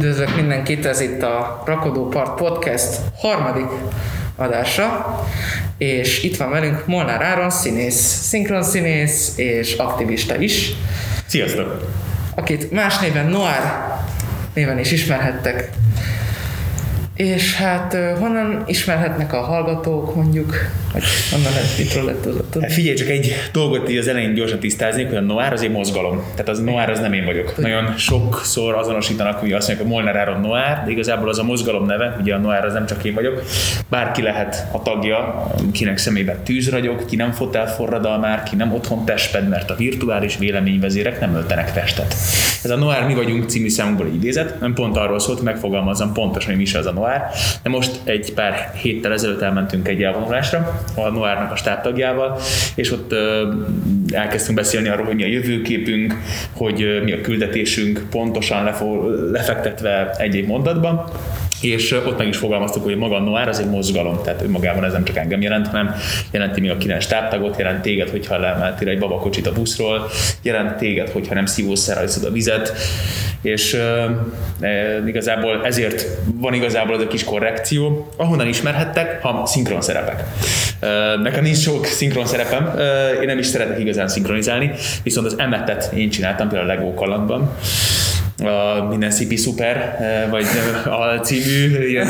Üdvözlök mindenkit, ez itt a Rakodó Part Podcast harmadik adása, és itt van velünk Molnár Áron, színész, szinkron színész és aktivista is. Sziasztok! Akit más néven Noir néven is ismerhettek és hát honnan ismerhetnek a hallgatók mondjuk, hogy honnan lehet, itt lett az a hát Figyelj, csak egy dolgot így az elején gyorsan tisztázni, hogy a Noir az egy mozgalom. Tehát az Noir az nem én vagyok. Nagyon sokszor azonosítanak, hogy azt mondják, hogy Molnár Áron Noir, de igazából az a mozgalom neve, ugye a Noir az nem csak én vagyok. Bárki lehet a tagja, kinek szemében tűzragyog, ki nem fotelforradalmár, ki nem otthon testped, mert a virtuális véleményvezérek nem öltenek testet. Ez a Noir mi vagyunk című számunkból idézet, nem pont arról szólt, megfogalmazom pontosan, hogy mi is az a Noir, Noir. De most egy pár héttel ezelőtt elmentünk egy elvonulásra a Noárnak a stábtagjával, és ott elkezdtünk beszélni arról, hogy mi a jövőképünk, hogy mi a küldetésünk, pontosan lefektetve egy-egy mondatban és ott meg is fogalmaztuk, hogy maga a Noir az egy mozgalom, tehát önmagában ez nem csak engem jelent, hanem jelenti még a kilenc táptagot, jelent téged, hogyha leemeltél egy babakocsit a buszról, jelent téged, hogyha nem szívószerrajzod a vizet, és e, igazából ezért van igazából az a kis korrekció, ahonnan ismerhettek, ha szinkron szerepek. E, nekem nincs sok szinkron szerepem, e, én nem is szeretek igazán szinkronizálni, viszont az emetet én csináltam például a Lego kalandban, a minden szipi szuper, vagy a című ilyen,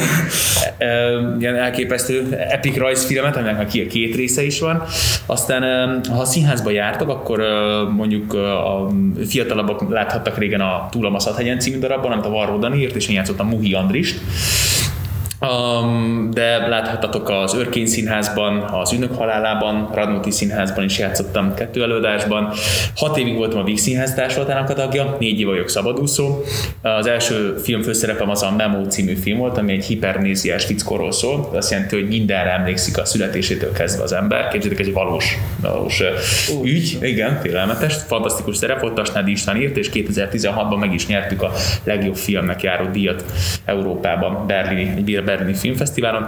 ilyen elképesztő epic rajzfilmet, aminek a két része is van. Aztán ha színházba jártak, akkor mondjuk a fiatalabbak láthattak régen a Túl a Maszathegyen című darabban, amit a Varró Dani írt, és én játszottam Muhi Andrist. Um, de láthattatok az Örkény Színházban, az Ünök halálában, Radnóti Színházban is játszottam kettő előadásban. Hat évig voltam a Víg Színház társulatának a tagja, négy év vagyok szabadúszó. Az első film főszerepem az a Memo című film volt, ami egy hipernéziás fickóról szól. Ez azt jelenti, hogy mindenre emlékszik a születésétől kezdve az ember. Képzeljétek, egy valós, valós uh. ügy, igen, félelmetes, fantasztikus szerep volt, Tasnádi István írt, és 2016-ban meg is nyertük a legjobb filmnek járó díjat Európában, Berlin, egy Berlini Filmfesztiválon.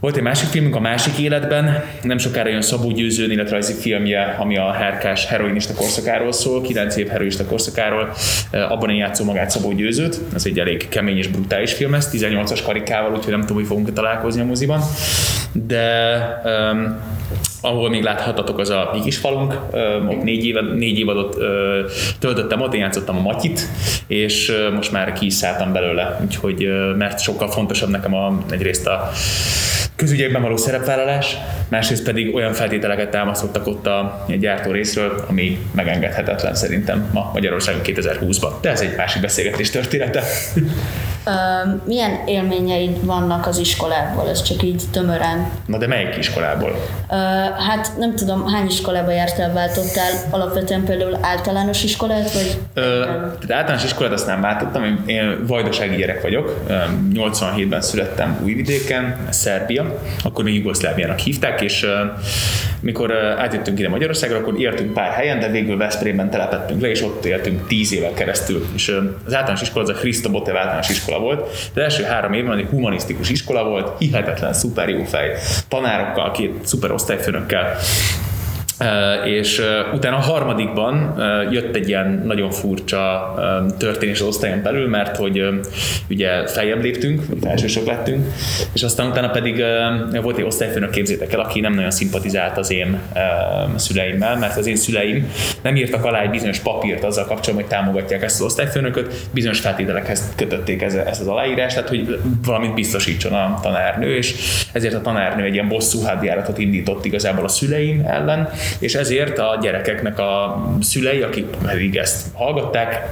Volt egy másik filmünk a másik életben, nem sokára jön Szabó Győző életrajzi filmje, ami a herkás heroinista korszakáról szól, 9 év heroinista korszakáról, abban én játszom magát Szabó Győzőt, ez egy elég kemény és brutális film, ez 18-as karikával, úgyhogy nem tudom, hogy fogunk találkozni a moziban, de um, ahol még láthatatok az a mi kis falunk, ott négy, év, négy évadot töltöttem ott, én játszottam a Matyit, és most már ki is szálltam belőle, úgyhogy mert sokkal fontosabb nekem a, egyrészt a közügyekben való szerepvállalás, másrészt pedig olyan feltételeket támasztottak ott a, gyártó részről, ami megengedhetetlen szerintem ma Magyarországon 2020-ban. De ez egy másik beszélgetés története. milyen élményeid vannak az iskolából? Ez csak így tömören. Na de melyik iskolából? hát nem tudom, hány iskolába jártál, váltottál? Alapvetően például általános iskolát, vagy? Ö, tehát általános iskolát azt nem váltottam, én vajdasági gyerek vagyok. 87-ben születtem Újvidéken, Szerbia, akkor még Jugoszláviának hívták, és mikor átjöttünk ide Magyarországra, akkor éltünk pár helyen, de végül Veszprémben telepettünk le, és ott éltünk tíz évvel keresztül. És az általános iskola az a Christo Botev általános iskola volt, de első három évben egy humanisztikus iskola volt, hihetetlen, szuper jó fej, tanárokkal, két szuper osztályfőnökkel, és utána a harmadikban jött egy ilyen nagyon furcsa történés az osztályon belül, mert hogy ugye feljebb léptünk, felsősök lettünk, és aztán utána pedig volt egy osztályfőnök, képzétek el, aki nem nagyon szimpatizált az én szüleimmel, mert az én szüleim nem írtak alá egy bizonyos papírt azzal kapcsolatban, hogy támogatják ezt az osztályfőnököt, bizonyos feltételekhez kötötték ezt az aláírást, tehát hogy valamit biztosítson a tanárnő, és ezért a tanárnő egy ilyen bosszú hadjáratot indított igazából a szüleim ellen, és ezért a gyerekeknek a szülei, akik pedig ezt hallgatták,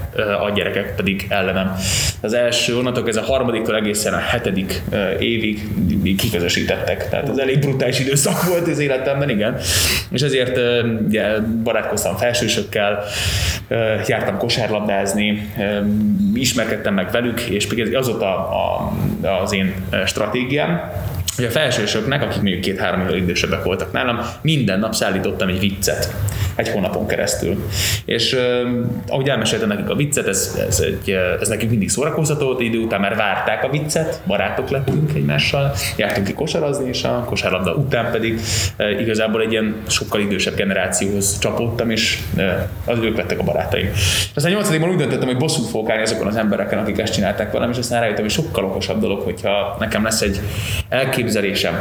a gyerekek pedig ellenem. Az első onnantól ez a harmadiktól egészen a hetedik évig kiközösítettek. Tehát ez elég brutális időszak volt az életemben, igen. És ezért ugye, barátkoztam felsősökkel, jártam kosárlabdázni, ismerkedtem meg velük, és az volt a, a, az én stratégiám, hogy a felsősöknek, akik még két-három évvel idősebbek voltak nálam, minden nap szállítottam egy viccet. Egy hónapon keresztül. És ahogy elmeséltem nekik a viccet, ez, ez, egy, ez nekik mindig szórakoztató, idő után már várták a viccet, barátok lettünk egymással, jártunk ki kosarazni, és a kosárlabda után pedig igazából egy ilyen sokkal idősebb generációhoz csapódtam, és az ők lettek a barátaim. Aztán 8 úgy döntöttem, hogy bosszút fogok állni azokon az embereken, akik ezt csinálták velem, és aztán rájöttem, hogy sokkal okosabb dolog, hogyha nekem lesz egy elképzelésem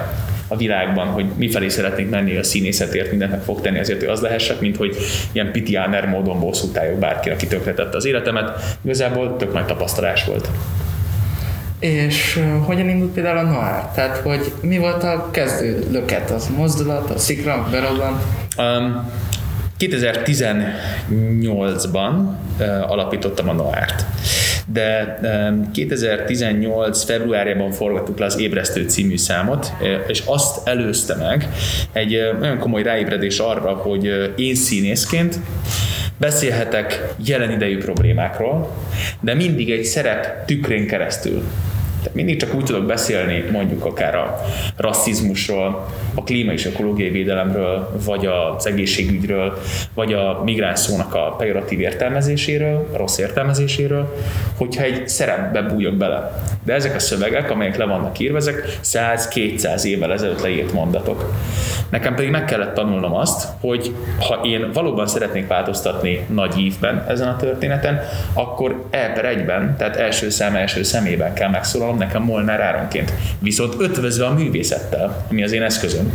a világban, hogy mifelé szeretnék menni a színészetért, mindent meg fog tenni azért, hogy az lehessek, mint hogy ilyen pitiáner módon bosszút álljak bárki, aki tönkretette az életemet. Igazából tök nagy tapasztalás volt. És hogyan indult például a Noir? Tehát, hogy mi volt a kezdő löket? Az mozdulat, a szikra, berobbant? Um, 2018-ban uh, alapítottam a Noárt de 2018. februárjában forgattuk le az Ébresztő című számot, és azt előzte meg egy nagyon komoly ráébredés arra, hogy én színészként beszélhetek jelen idejű problémákról, de mindig egy szerep tükrén keresztül. Mindig csak úgy tudok beszélni mondjuk akár a rasszizmusról, a klíma és ökológiai védelemről, vagy az egészségügyről, vagy a migráns szónak a pejoratív értelmezéséről, rossz értelmezéséről, hogyha egy szerepbe bújok bele. De ezek a szövegek, amelyek le vannak írva, ezek 100-200 évvel ezelőtt leírt mondatok. Nekem pedig meg kellett tanulnom azt, hogy ha én valóban szeretnék változtatni nagy ívben ezen a történeten, akkor e per egyben, tehát első szem első szemében kell megszólalnom nekem Molnár Áronként. Viszont ötvözve a művészettel, ami az én eszközöm.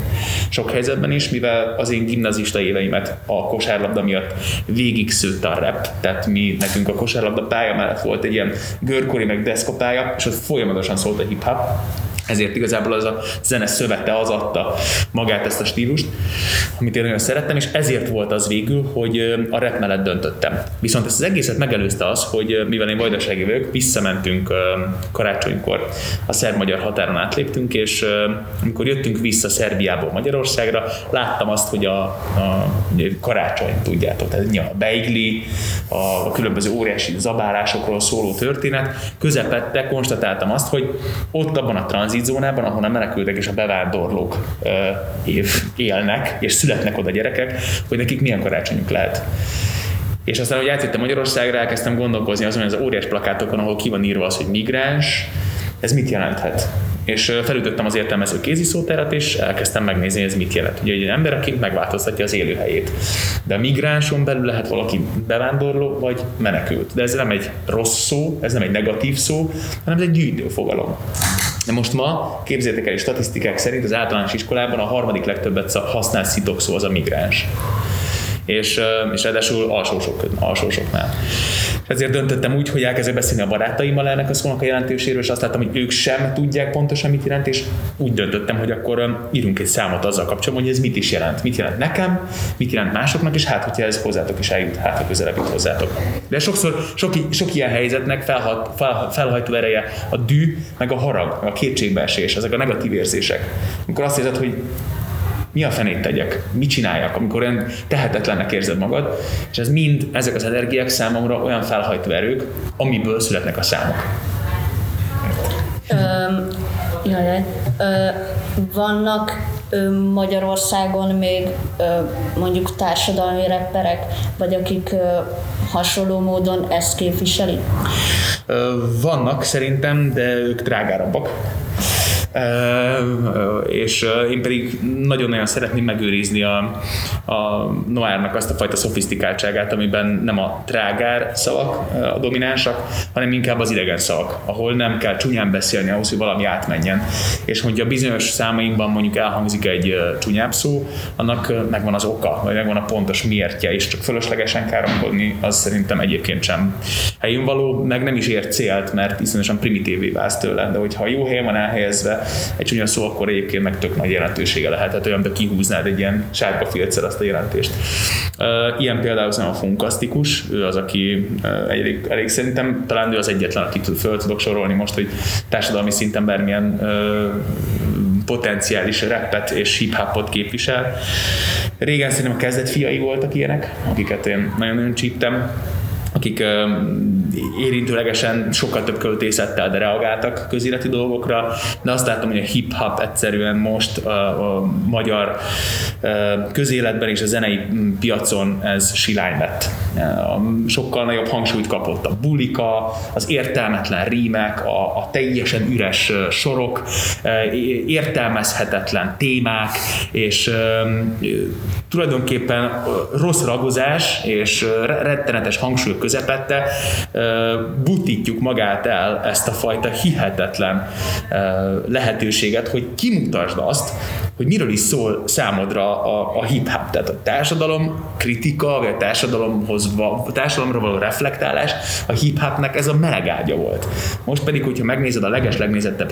Sok helyzetben is, mivel az én gimnazista éveimet a kosárlabda miatt végig szőtte a rap, tehát mi nekünk a kosárlabda pálya mellett volt egy ilyen görkori meg deszkapálya, és ott folyamatosan szólt a hip-hop, ezért igazából az a zene szövete az adta magát ezt a stílust, amit én nagyon szerettem, és ezért volt az végül, hogy a rap mellett döntöttem. Viszont ezt az egészet megelőzte az, hogy mivel én vajdasági vagyok, visszamentünk karácsonykor a szerb-magyar határon átléptünk, és amikor jöttünk vissza Szerbiából Magyarországra, láttam azt, hogy a, a karácsony, tudjátok, tehát a beigli, a, a különböző óriási zabálásokról szóló történet, közepette konstatáltam azt, hogy ott abban a tranzit tranzitzónában, ahol a menekültek és a bevándorlók év élnek, és születnek oda gyerekek, hogy nekik milyen karácsonyuk lehet. És aztán, hogy átjöttem Magyarországra, elkezdtem gondolkozni azon, hogy az óriás plakátokon, ahol ki van írva az, hogy migráns, ez mit jelenthet? És felütöttem az értelmező kéziszótárat, és elkezdtem megnézni, ez mit jelent. Ugye egy ember, aki megváltoztatja az élőhelyét. De a migránson belül lehet valaki bevándorló vagy menekült. De ez nem egy rossz szó, ez nem egy negatív szó, hanem ez egy gyűjtő fogalom. De most ma, képzétek el, statisztikák szerint az általános iskolában a harmadik legtöbbet használt szitokszó az a migráns és, és ráadásul alsósok, alsósoknál. Ezért döntöttem úgy, hogy elkezdek beszélni a barátaimmal ennek a szónak a jelentőséről, és azt láttam, hogy ők sem tudják pontosan, mit jelent, és úgy döntöttem, hogy akkor írunk egy számot azzal kapcsolatban, hogy ez mit is jelent. Mit jelent nekem, mit jelent másoknak, és hát, hogyha ez hozzátok is eljut, hát, ha közelebb jut hozzátok. De sokszor sok, sok ilyen helyzetnek felhat, fel, felhajtó ereje a dű, meg a harag, meg a kétségbeesés, ezek a negatív érzések. Amikor azt érzed, hogy mi a fenét tegyek, mit csináljak, amikor olyan tehetetlennek érzed magad, és ez mind, ezek az energiák számomra olyan felhajtó erők, amiből születnek a számok. Um, jaj, ö, vannak Magyarországon még mondjuk társadalmi repperek, vagy akik hasonló módon ezt képviselik? Vannak szerintem, de ők drágárabbak és én pedig nagyon-nagyon szeretném megőrizni a, a Noárnak azt a fajta szofisztikáltságát, amiben nem a trágár szavak a dominánsak, hanem inkább az idegen szavak, ahol nem kell csúnyán beszélni ahhoz, hogy valami átmenjen. És hogyha bizonyos számainkban mondjuk elhangzik egy csúnyább szó, annak megvan az oka, vagy megvan a pontos miértje, és csak fölöslegesen káromkodni, az szerintem egyébként sem helyén való, meg nem is ér célt, mert iszonyatosan primitívé válsz tőle, de hogyha jó helyen van elhelyezve, egy csúnya szó, akkor egyébként meg tök nagy jelentősége lehet. Tehát olyan, kihúznád egy ilyen sárga filccel azt a jelentést. Ilyen például a funkasztikus, ő az, aki elég, elég szerintem talán ő az egyetlen, akit föl tudok sorolni most, hogy társadalmi szinten bármilyen potenciális rappet és hip-hopot képvisel. Régen szerintem a kezdet fiai voltak ilyenek, akiket én nagyon-nagyon csíptem akik érintőlegesen sokkal több költészettel, de reagáltak közéleti dolgokra, de azt látom, hogy a hip-hop egyszerűen most a, a magyar közéletben és a zenei piacon ez silány lett. Sokkal nagyobb hangsúlyt kapott a bulika, az értelmetlen rímek, a, a teljesen üres sorok, értelmezhetetlen témák, és tulajdonképpen rossz ragozás és rettenetes hangsúly közepette butítjuk magát el ezt a fajta hihetetlen lehetőséget, hogy kimutasd azt, hogy miről is szól számodra a, a hip-hop, tehát a társadalom kritika, vagy a társadalomhoz, a társadalomra való reflektálás, a hip-hopnak ez a melegágya volt. Most pedig, hogyha megnézed a leges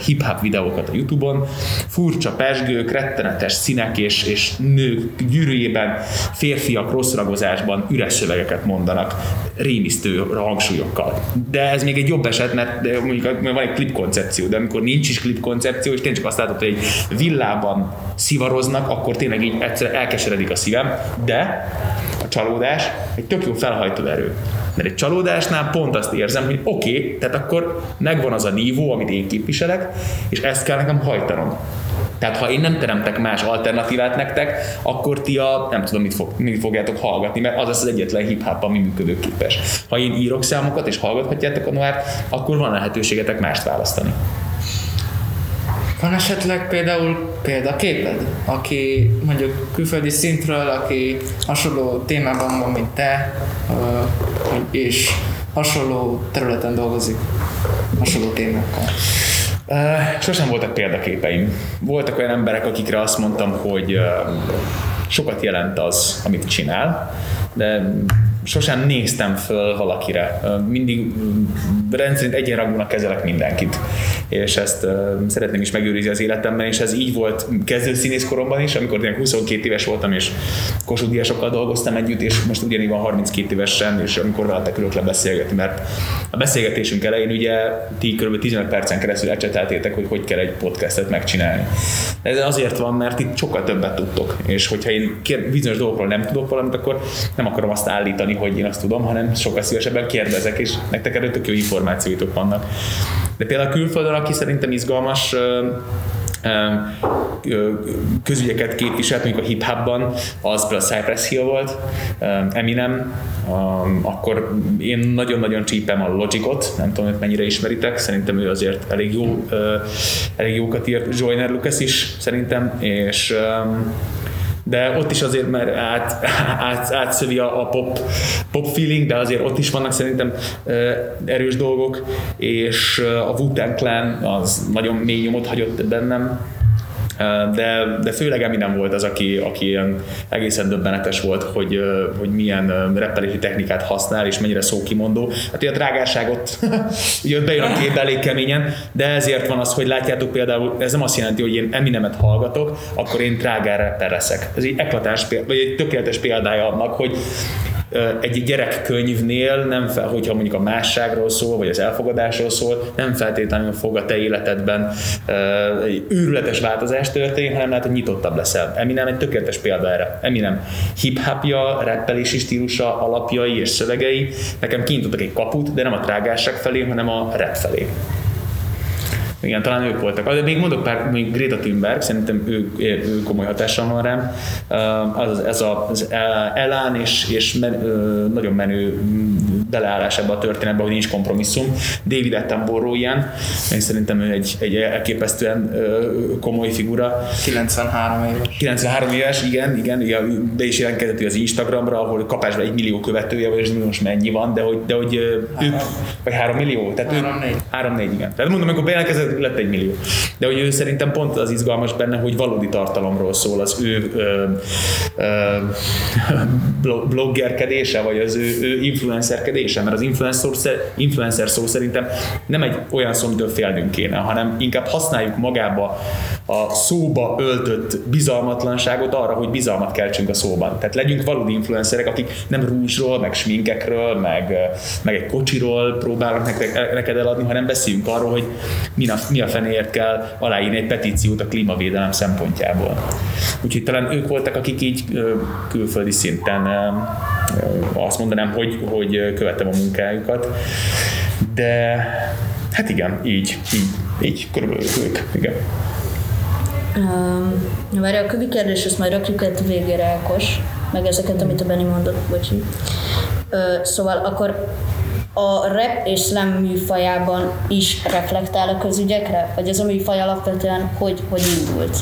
hip-hop videókat a Youtube-on, furcsa pesgők, rettenetes színek és, és nők gyűrűjében, férfiak rossz ragozásban üres szövegeket mondanak, rémisztő hangsúlyokkal. De ez még egy jobb eset, mert mondjuk van egy klip koncepció, de amikor nincs is klip koncepció, és tényleg csak azt látod, hogy egy villában szivaroznak, akkor tényleg így egyszer elkeseredik a szívem, de a csalódás egy tök jó felhajtó erő. Mert egy csalódásnál pont azt érzem, hogy oké, okay, tehát akkor megvan az a nívó, amit én képviselek, és ezt kell nekem hajtanom. Tehát ha én nem teremtek más alternatívát nektek, akkor ti a, nem tudom, mit, fog, mit fogjátok hallgatni, mert az az, az egyetlen hip-hop, ami működőképes. Ha én írok számokat és hallgathatjátok a noárt, akkor van lehetőségetek mást választani. Van esetleg például példaképed, aki mondjuk külföldi szintről, aki hasonló témában van, mint te, és hasonló területen dolgozik, hasonló témákkal? Sosem voltak példaképeim. Voltak olyan emberek, akikre azt mondtam, hogy sokat jelent az, amit csinál, de sosem néztem föl valakire. Mindig rendszerint egyenrangúnak kezelek mindenkit. És ezt szeretném is megőrizni az életemben, és ez így volt kezdő koromban is, amikor én 22 éves voltam, és Kossuth dolgoztam együtt, és most ugyanígy van 32 évesen, és amikor veletek ülök le beszélgetni, mert a beszélgetésünk elején ugye ti kb. 15 percen keresztül ecseteltétek, hogy hogy kell egy podcastet megcsinálni. Ez azért van, mert itt sokkal többet tudtok, és hogyha én bizonyos dolgokról nem tudok valamit, akkor nem akarom azt állítani, hogy én azt tudom, hanem sokkal szívesebben kérdezek, és nektek erről tök jó információitok vannak. De például külföldön, aki szerintem izgalmas közügyeket képviselt, mondjuk a hip-hopban, az például Cypress Hill volt, Eminem, akkor én nagyon-nagyon csípem a Logicot, nem tudom, hogy mennyire ismeritek, szerintem ő azért elég jó, elég jókat írt, Joyner Lucas is szerintem, és de ott is azért, mert át, át, átszövi a, a pop, pop feeling, de azért ott is vannak szerintem erős dolgok, és a Wu-Tang Clan az nagyon mély nyomot hagyott bennem, de, de főleg Eminem volt az, aki, aki ilyen egészen döbbenetes volt, hogy, hogy milyen reppelési technikát használ, és mennyire szókimondó. Hát ugye a drágárságot ugye bejön a kép elég keményen, de ezért van az, hogy látjátok például, ez nem azt jelenti, hogy én Eminemet hallgatok, akkor én drágár rapper leszek. Ez egy eklatás, vagy egy tökéletes példája annak, hogy egy gyerekkönyvnél nem fel, hogyha mondjuk a másságról szól, vagy az elfogadásról szól, nem feltétlenül fog a te életedben őrületes változás történni, hanem lehet, hogy nyitottabb leszel. Eminem egy tökéletes példa erre. Eminem hip-hopja, rappelési stílusa, alapjai és szövegei nekem kinyitottak egy kaput, de nem a trágásság felé, hanem a rap felé. Igen, talán ők voltak. De még mondok pár, még Greta Thunberg, szerintem ő, ő komoly hatással van rám. Az, ez a, az elán és, és men, nagyon menő beleállás ebbe a történetbe, hogy nincs kompromisszum. David Attenborough ilyen, én szerintem ő egy, egy elképesztően komoly figura. 93 éves. 93 éves, igen, igen, igen be is jelentkezett az Instagramra, ahol kapásban egy millió követője, vagy most mennyi van, de hogy, de hogy három. ő, vagy 3 millió, tehát 3 4 igen. Tehát mondom, amikor bejelentkezett lett egy millió. De hogy ő szerintem pont az izgalmas benne, hogy valódi tartalomról szól az ő ö, ö, bloggerkedése, vagy az ő, ő influencerkedése, mert az influencer, influencer szó szerintem nem egy olyan szó, amitől félnünk kéne, hanem inkább használjuk magába a szóba öltött bizalmatlanságot arra, hogy bizalmat keltsünk a szóban. Tehát legyünk valódi influencerek, akik nem rúzsról, meg sminkekről, meg, meg egy kocsiról próbálnak neked, neked eladni, hanem beszéljünk arról, hogy mi a, mi a fenéért kell aláírni egy petíciót a klímavédelem szempontjából. Úgyhogy talán ők voltak, akik így külföldi szinten azt mondanám, hogy, hogy követem a munkájukat. De hát igen, így, így, így körülbelül ők, igen. Um, várj, a kövi kérdés, ezt majd rakjuk egy végére, Ákos, meg ezeket, amit a Benni mondott, bocsi. Uh, szóval akkor a rap és slam műfajában is reflektál a közügyekre? Vagy ez a műfaj alapvetően hogy, hogy indult?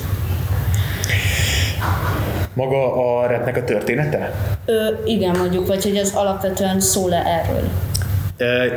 Maga a rapnek a története? Ö, igen, mondjuk, vagy hogy ez alapvetően szól-e erről?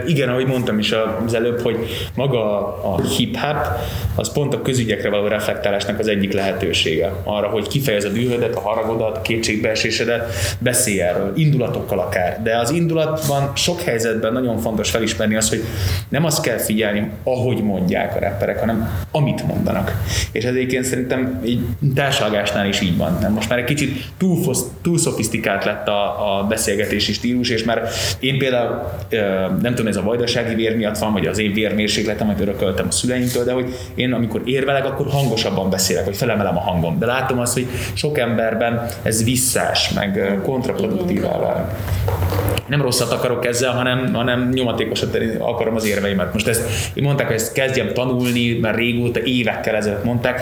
Igen, ahogy mondtam is az előbb, hogy maga a hip-hop az pont a közügyekre való reflektálásnak az egyik lehetősége. Arra, hogy kifejez a dühödet, a haragodat, a kétségbeesésedet, beszélj erről, indulatokkal akár. De az indulatban sok helyzetben nagyon fontos felismerni az, hogy nem azt kell figyelni, ahogy mondják a rapperek, hanem amit mondanak. És ez egyébként szerintem egy társalgásnál is így van. Most már egy kicsit túl, túl szofisztikált lett a, a beszélgetési stílus, és már én például nem tudom, ez a vajdasági vér miatt van, vagy az én vérmérsékletem, amit örököltem a szüleimtől, de hogy én amikor érvelek, akkor hangosabban beszélek, vagy felemelem a hangom. De látom azt, hogy sok emberben ez visszás, meg kontraproduktívá válik nem rosszat akarok ezzel, hanem, hanem nyomatékosat akarom az érveimet. Most ezt mondták, hogy ezt kezdjem tanulni, mert régóta, évekkel ezelőtt mondták,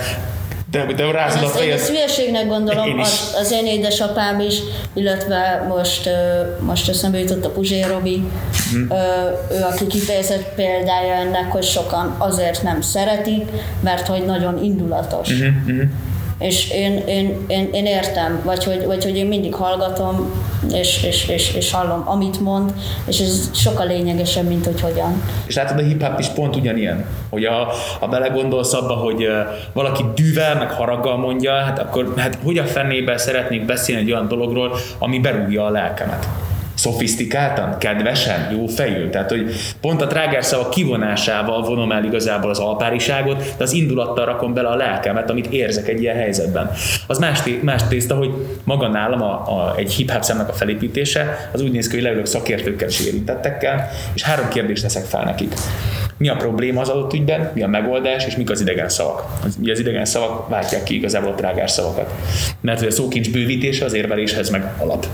de, de rázod a fejed. Ezt hülyeségnek gondolom, az, az én édesapám is, illetve most, most eszembe jutott a Puzsé Robi, hmm. ő, aki kifejezett példája ennek, hogy sokan azért nem szeretik, mert hogy nagyon indulatos. Hmm. És én, én, én, én értem, vagy hogy, vagy hogy én mindig hallgatom, és, és, és, és hallom, amit mond, és ez sokkal lényegesebb, mint hogy hogyan. És látod, a hip-hop is pont ugyanilyen, hogy a, ha belegondolsz abba, hogy valaki dűvel, meg haraggal mondja, hát akkor hát hogy a fennébe szeretnék beszélni egy olyan dologról, ami berúgja a lelkemet szofisztikáltan, kedvesen, jó fejül. Tehát, hogy pont a trágárszavak kivonásával vonom el igazából az alpáriságot, de az indulattal rakom bele a lelkemet, amit érzek egy ilyen helyzetben. Az más, té- más tészta, hogy maga nálam a, a, egy hip-hop szemnek a felépítése, az úgy néz ki, hogy leülök szakértőkkel és érintettekkel, és három kérdést teszek fel nekik. Mi a probléma az adott ügyben, mi a megoldás, és mik az idegen szavak. Az, az idegen szavak váltják ki igazából a trágár szavakat. Mert hogy a szókincs bővítése az érveléshez meg alap.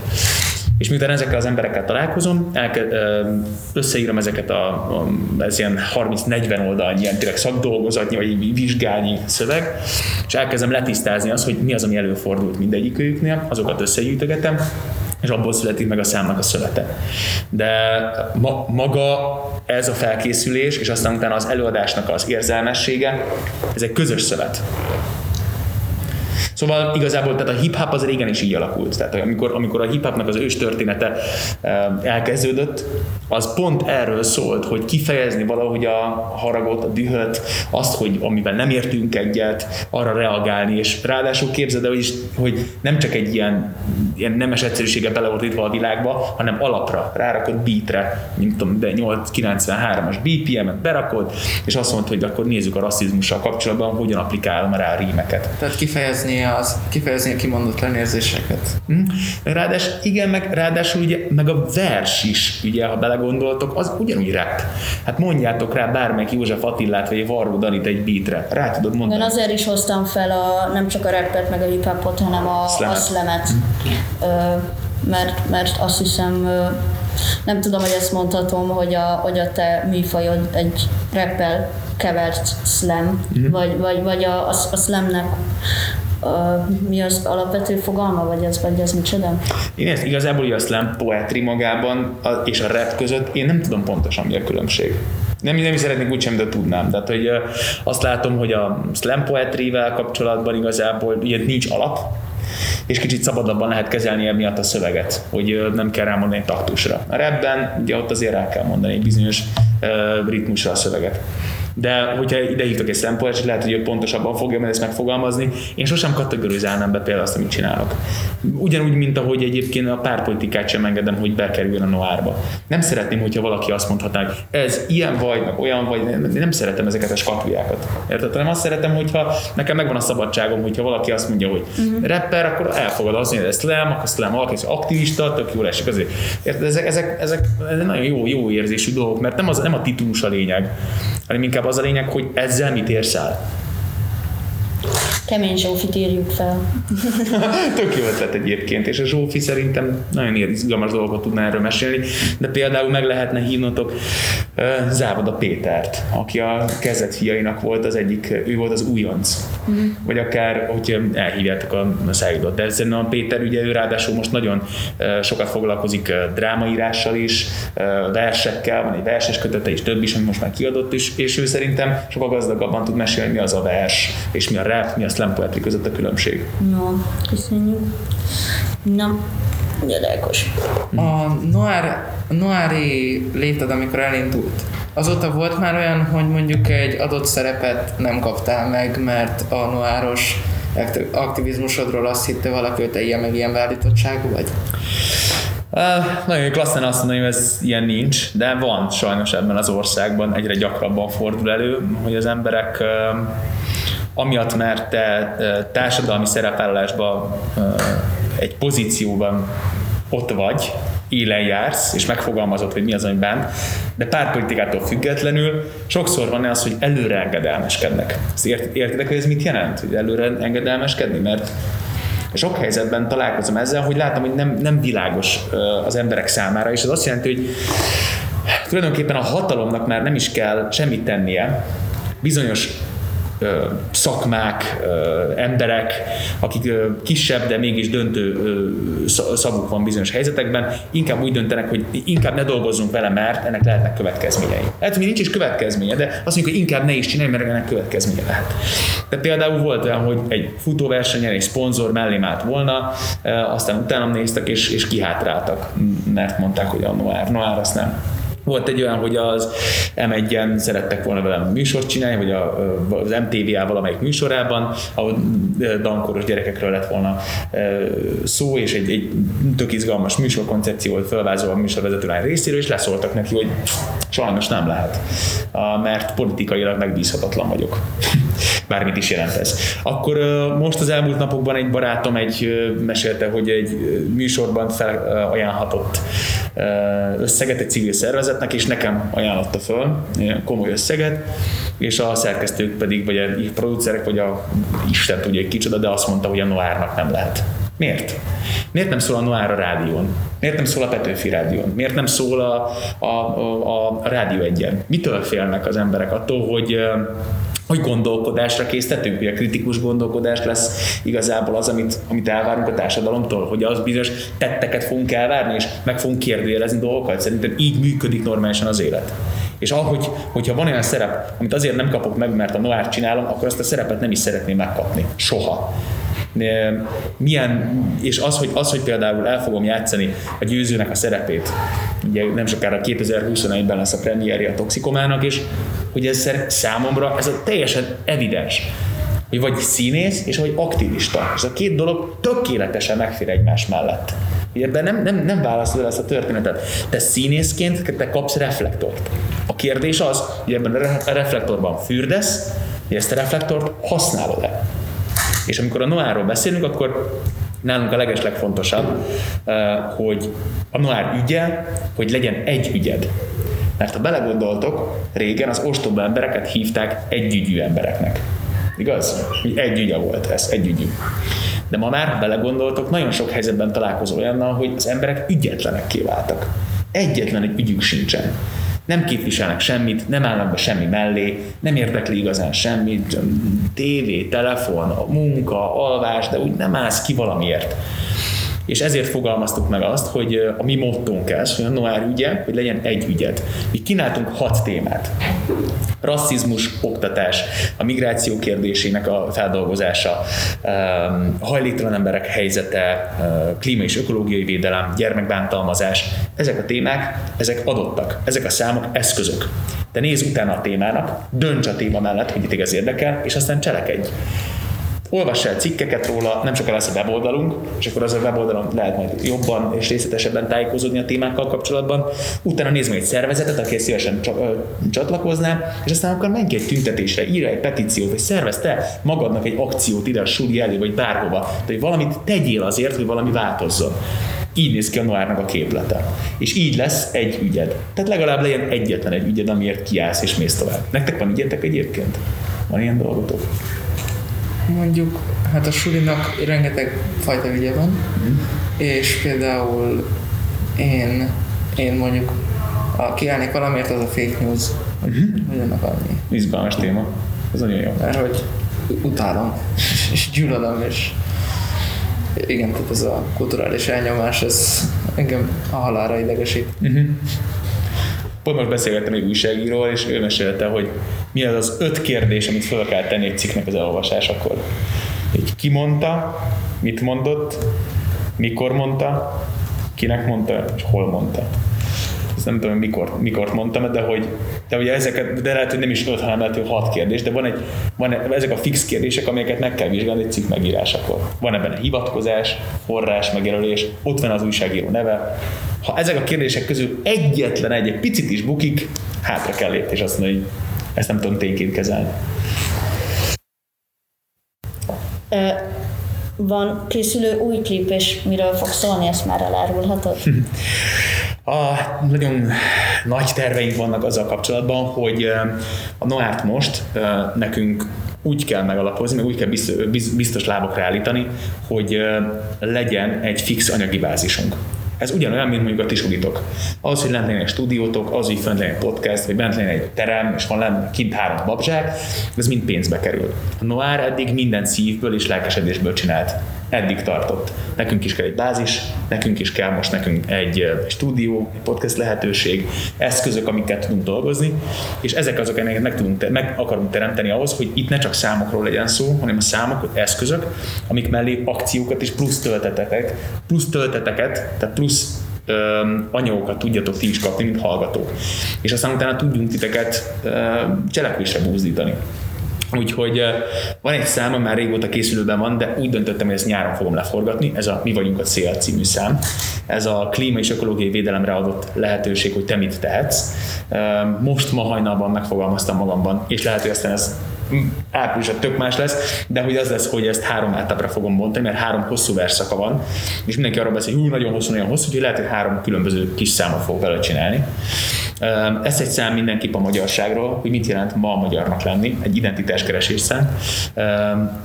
És miután ezekkel az emberekkel találkozom, elke, összeírom ezeket a, a ez ilyen 30-40 oldalnyi, ilyen tényleg szakdolgozatnyi, vagy vizsgálnyi szöveg, és elkezdem letisztázni azt, hogy mi az, ami előfordult mindegyikőjüknél, azokat összegyűjtögetem, és abból születik meg a számnak a szövete. De ma, maga ez a felkészülés, és aztán utána az előadásnak az érzelmessége, ez egy közös szövet. Szóval igazából tehát a hip-hop az régen is így alakult. Tehát amikor, amikor a hip-hopnak az ős története eh, elkezdődött, az pont erről szólt, hogy kifejezni valahogy a haragot, a dühöt, azt, hogy amivel nem értünk egyet, arra reagálni, és ráadásul képzeld el, hogy, hogy nem csak egy ilyen, ilyen nemes egyszerűsége beleordítva a világba, hanem alapra, rárakod beatre, mint tudom, de 893-as BPM-et berakod, és azt mondod, hogy akkor nézzük a rasszizmussal kapcsolatban, hogyan applikálom rá a rímeket. Tehát kifejezni az, kifejezni a kimondott lenérzéseket. Hm? Ráadás, igen, meg ráadásul ugye, meg a vers is, ugye, ha belegondoltok, az ugyanúgy rap. Hát mondjátok rá bármelyik József Attillát, vagy Varró Danit egy beatre. Rá tudod mondani. Igen, azért is hoztam fel a, nem csak a rappet, meg a hip hanem a slamet. A slamet. Hm. Ö, mert, mert azt hiszem, nem tudom, hogy ezt mondhatom, hogy a, hogy a te műfajod egy rappel kevert slam, mm-hmm. vagy, vagy, vagy a, a, a slamnek mi az alapvető fogalma, vagy ez, vagy ez micsoda? Én ezt igazából a slam poetry magában a, és a rap között én nem tudom pontosan mi a különbség. Nem, nem is szeretnék úgy sem, de tudnám. Tehát, hogy azt látom, hogy a slam poetry-vel kapcsolatban igazából ugye nincs alap, és kicsit szabadabban lehet kezelni emiatt a szöveget, hogy nem kell rámondani taktusra. A rapben ugye ott azért rá kell mondani egy bizonyos ritmusra a szöveget de hogyha ide hívtak egy szempolt, lehet, hogy ő pontosabban fogja majd ezt megfogalmazni. Én sosem kategorizálnám be például azt, amit csinálok. Ugyanúgy, mint ahogy egyébként a párpolitikát sem engedem, hogy bekerüljön a noárba. Nem szeretném, hogyha valaki azt mondhatná, hogy ez ilyen vagy, meg olyan vagy, nem, nem szeretem ezeket a skatujákat. Érted? Nem azt szeretem, hogyha nekem megvan a szabadságom, hogyha valaki azt mondja, hogy uh-huh. rapper, akkor elfogad azt, hogy ez slam, akkor slam, valaki az aktivista, tök jól esik azért. Érted? Ezek, ezek, ezek, ezek nagyon jó, jó érzésű dolgok, mert nem, az, nem a titulus a lényeg, hanem inkább az a lényeg, hogy ezzel mit érsz el. Kemény Zsófit írjuk fel. Tök jó ötlet egyébként, és a Zsófi szerintem nagyon izgalmas dolgot tudná erről mesélni, de például meg lehetne hívnotok Závoda Pétert, aki a kezet fiainak volt az egyik, ő volt az újonc. Mm. Vagy akár, hogy elhívjátok a szájudot. De szerintem a Péter ugye ő ráadásul most nagyon sokat foglalkozik drámaírással is, versekkel, van egy verses kötete is, több is, ami most már kiadott is, és ő szerintem sokkal gazdagabban tud mesélni, mi az a vers, és mi a rap, mi a slam poetry között a különbség. No, köszönjük. Na, Gyalákos. A noir, noiri léted, amikor elindult, azóta volt már olyan, hogy mondjuk egy adott szerepet nem kaptál meg, mert a noáros aktivizmusodról azt hitte valaki, hogy te ilyen meg ilyen beállítottságú vagy? Uh, nagyon klasszán azt mondani, hogy ez ilyen nincs, de van sajnos ebben az országban, egyre gyakrabban fordul elő, hogy az emberek uh, amiatt, mert te társadalmi szerepállásban egy pozícióban ott vagy, élen jársz, és megfogalmazod, hogy mi az, amiben, de pártpolitikától függetlenül sokszor van az, hogy előre engedelmeskednek. Ezt ért, értitek, hogy ez mit jelent, hogy előre engedelmeskedni? Mert sok helyzetben találkozom ezzel, hogy látom, hogy nem, nem világos az emberek számára, és az azt jelenti, hogy tulajdonképpen a hatalomnak már nem is kell semmit tennie, bizonyos szakmák, emberek, akik kisebb, de mégis döntő szavuk van bizonyos helyzetekben, inkább úgy döntenek, hogy inkább ne dolgozzunk vele, mert ennek lehetnek következményei. Lehet, hogy nincs is következménye, de azt mondjuk, hogy inkább ne is csinálj, mert ennek következménye lehet. De például volt olyan, hogy egy futóversenyen egy szponzor mellém állt volna, aztán utána néztek és, és kihátráltak, mert mondták, hogy a Noár, Noár azt nem volt egy olyan, hogy az M1-en szerettek volna velem műsort csinálni, vagy az MTV-á valamelyik műsorában, ahol dankoros gyerekekről lett volna szó, és egy, egy tök izgalmas műsorkoncepció volt felvázolva a műsorvezetőlány részéről, és leszóltak neki, hogy sajnos nem lehet, mert politikailag megbízhatatlan vagyok. Bármit is jelent ez. Akkor most az elmúlt napokban egy barátom egy mesélte, hogy egy műsorban felajánlhatott összeget egy civil szervezetnek, és nekem ajánlotta föl komoly összeget, és a szerkesztők pedig, vagy a producerek, vagy a Isten tudja egy kicsoda, de azt mondta, hogy a Noárnak nem lehet. Miért? Miért nem szól a Noár a rádión? Miért nem szól a Petőfi rádión? Miért nem szól a, a, a, a rádió egyen? Mitől félnek az emberek attól, hogy hogy gondolkodásra késztetünk, hogy a kritikus gondolkodás lesz igazából az, amit, amit elvárunk a társadalomtól, hogy az bizonyos tetteket fogunk elvárni, és meg fogunk kérdőjelezni dolgokat. Szerintem így működik normálisan az élet. És ahogy, hogyha van olyan szerep, amit azért nem kapok meg, mert a Noár csinálom, akkor azt a szerepet nem is szeretném megkapni. Soha milyen, és az hogy, az, hogy például el fogom játszani a győzőnek a szerepét, ugye nem sokára 2021-ben lesz a premierje a Toxikomának, és hogy ez számomra ez a teljesen evidens, hogy vagy színész, és vagy aktivista. És a két dolog tökéletesen megfér egymás mellett. Ugye ebben nem, nem, nem választod el ezt a történetet. Te színészként te kapsz reflektort. A kérdés az, hogy ebben a reflektorban fürdesz, hogy ezt a reflektort használod-e. És amikor a Noárról beszélünk, akkor nálunk a legeslegfontosabb, eh, hogy a Noár ügye, hogy legyen egy ügyed. Mert ha belegondoltok, régen az ostoba embereket hívták együgyű embereknek. Igaz? Egy ügye volt ez, egy ügyű. De ma már, ha belegondoltok, nagyon sok helyzetben találkozol olyannal, hogy az emberek ügyetlenek kiváltak. Egyetlen egy ügyük sincsen nem képviselnek semmit, nem állnak be semmi mellé, nem érdekli igazán semmit, tévé, telefon, a munka, alvás, de úgy nem állsz ki valamiért. És ezért fogalmaztuk meg azt, hogy a mi mottónk ez, hogy a Noár ügye, hogy legyen egy ügyed. Mi kínáltunk hat témát. Rasszizmus, oktatás, a migráció kérdésének a feldolgozása, a hajléktalan emberek helyzete, klíma és ökológiai védelem, gyermekbántalmazás. Ezek a témák, ezek adottak. Ezek a számok eszközök. De nézz utána a témának, dönts a téma mellett, hogy itt igaz érdekel, és aztán cselekedj olvass el cikkeket róla, nem sokkal lesz a weboldalunk, és akkor az a weboldalon lehet majd jobban és részletesebben tájékozódni a témákkal kapcsolatban. Utána nézd meg egy szervezetet, aki szívesen csatlakozná, és aztán akkor menj egy tüntetésre, írj egy petíciót, vagy szervez te magadnak egy akciót ide a suli elé, vagy bárhova, de hogy valamit tegyél azért, hogy valami változzon. Így néz ki a Noárnak a képlete. És így lesz egy ügyed. Tehát legalább legyen egyetlen egy ügyed, amiért kiállsz és mész tovább. Nektek van ügyetek egyébként? Van ilyen dolgotok? Mondjuk, hát a sulinak rengeteg fajta ügye van, és például én, én mondjuk a kiállnék valamiért, az a fake news, hogy, hogy annak annyi. Izgalmas téma. Ez nagyon jó. Mert hogy utálom, és gyűlölöm, és igen, tehát ez a kulturális elnyomás, ez engem a halára idegesít. Pont most beszélgettem egy újságíróval, és ő mesélte, hogy mi az az öt kérdés, amit fel kell tenni egy cikknek az elolvasásakor. Így ki mondta, mit mondott, mikor mondta, kinek mondta, és hol mondta. Ezt nem tudom, mikor, mikor mondtam, de hogy, de ugye ezeket, de lehet, hogy nem is öt, hanem lehet, hogy hat kérdés, de van egy, van egy, ezek a fix kérdések, amelyeket meg kell vizsgálni egy cikk megírásakor. Van ebben a hivatkozás, forrás, megjelölés, ott van az újságíró neve. Ha ezek a kérdések közül egyetlen egy, egy picit is bukik, hátra kell lépni, és azt mondani, hogy ezt nem tudom tényként kezelni. Van készülő új klip, és miről fog szólni, ezt már elárulhatod? A, nagyon nagy terveink vannak azzal kapcsolatban, hogy a Noárt most nekünk úgy kell megalapozni, meg úgy kell biztos, biztos lábakra állítani, hogy legyen egy fix anyagi bázisunk. Ez ugyanolyan, mint mondjuk a ti sulitok. Az, hogy legyen egy stúdiótok, az, hogy legyen egy podcast, vagy bent legyen egy terem, és van lent kint három babzsák, ez mind pénzbe kerül. A Noir eddig minden szívből és lelkesedésből csinált eddig tartott. Nekünk is kell egy bázis, nekünk is kell most nekünk egy stúdió, egy podcast lehetőség, eszközök, amiket tudunk dolgozni, és ezek azok, amelyeket meg, tudunk, meg akarunk teremteni ahhoz, hogy itt ne csak számokról legyen szó, hanem a számok, eszközök, amik mellé akciókat és plusz tölteteket, plusz tölteteket, tehát plusz anyagokat tudjatok ti is kapni, mint hallgatók. És aztán utána tudjunk titeket cselekvésre búzdítani. Úgyhogy van egy szám, már régóta készülőben van, de úgy döntöttem, hogy ezt nyáron fogom leforgatni. Ez a Mi vagyunk a cél című szám. Ez a klíma és ökológiai védelemre adott lehetőség, hogy te mit tehetsz. Most ma hajnalban megfogalmaztam magamban, és lehet, hogy aztán ez áprilisra tök más lesz, de hogy az lesz, hogy ezt három etapra fogom bontani, mert három hosszú verszaka van, és mindenki arról beszél, hogy hú, nagyon hosszú, nagyon hosszú, hogy lehet, hogy három különböző kis számot fog vele csinálni. Ez egy szám mindenképp a magyarságról, hogy mit jelent ma a magyarnak lenni, egy identitáskeresés szám.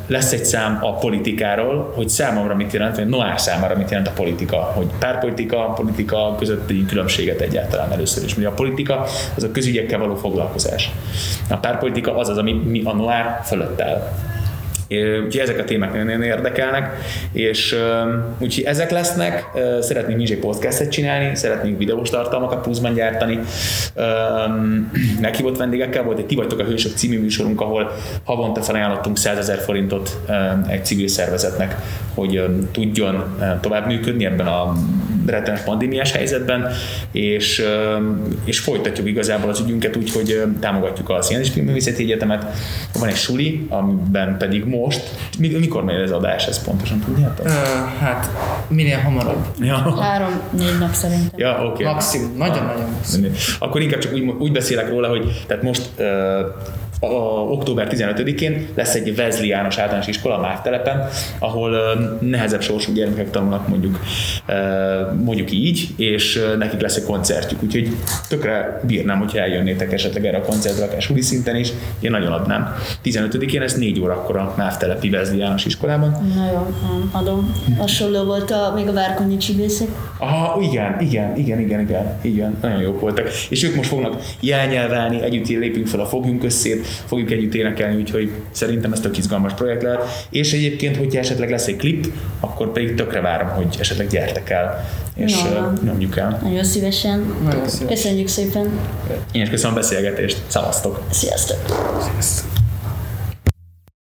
Lesz egy szám a politikáról, hogy számomra mit jelent, vagy Noár számára mit jelent a politika, hogy párpolitika, politika közötti különbséget egyáltalán először is. Ugye a politika az a közügyekkel való foglalkozás. A párpolitika az az, ami a Noár fölött áll. Úgyhogy ezek a témák nagyon érdekelnek, és úgyhogy ezek lesznek, szeretnénk mi egy podcastet csinálni, szeretnénk videós tartalmakat pluszban gyártani, meghívott vendégekkel volt egy Ti vagytok a hősök című műsorunk, ahol havonta felajánlottunk 100 ezer forintot egy civil szervezetnek, hogy tudjon tovább működni ebben a rettenes pandémiás helyzetben, és, és folytatjuk igazából az ügyünket úgy, hogy támogatjuk a Színes Filmművészeti Egyetemet. Van egy suli, amiben pedig most, mikor megy ez adás, ez pontosan tudjátok? Uh, hát minél hamarabb. Ja. Három-négy nap szerintem. Ja, oké. Okay. Maximum, nagyon-nagyon maximum. Akkor inkább csak úgy, úgy beszélek róla, hogy tehát most uh, a, október 15-én lesz egy Vezli János általános iskola a Mávtelepen, ahol nehezebb sorsú gyermekek tanulnak mondjuk, mondjuk így, és nekik lesz egy koncertjük, úgyhogy tökre bírnám, hogyha eljönnétek esetleg erre a koncertre, akár suli szinten is, én nagyon adnám. 15-én ez 4 órakor a Mávtelepi Vezli János iskolában. Na jó, adom. Hasonló volt a, még a Várkonyi csibészek. Ah, igen, igen, igen, igen, igen, igen, nagyon jók voltak. És ők most fognak jelnyelvelni, együtt lépünk fel a fogjunk összét, fogjuk együtt énekelni, úgyhogy szerintem ez tök izgalmas projekt lehet. És egyébként, hogyha esetleg lesz egy klip, akkor pedig tökre várom, hogy esetleg gyertek el, és nyomjuk el. Nagyon szívesen. Nagyon szívesen. Köszönjük szépen. Én is köszönöm a beszélgetést. Szavaztok. Sziasztok. Sziasztok.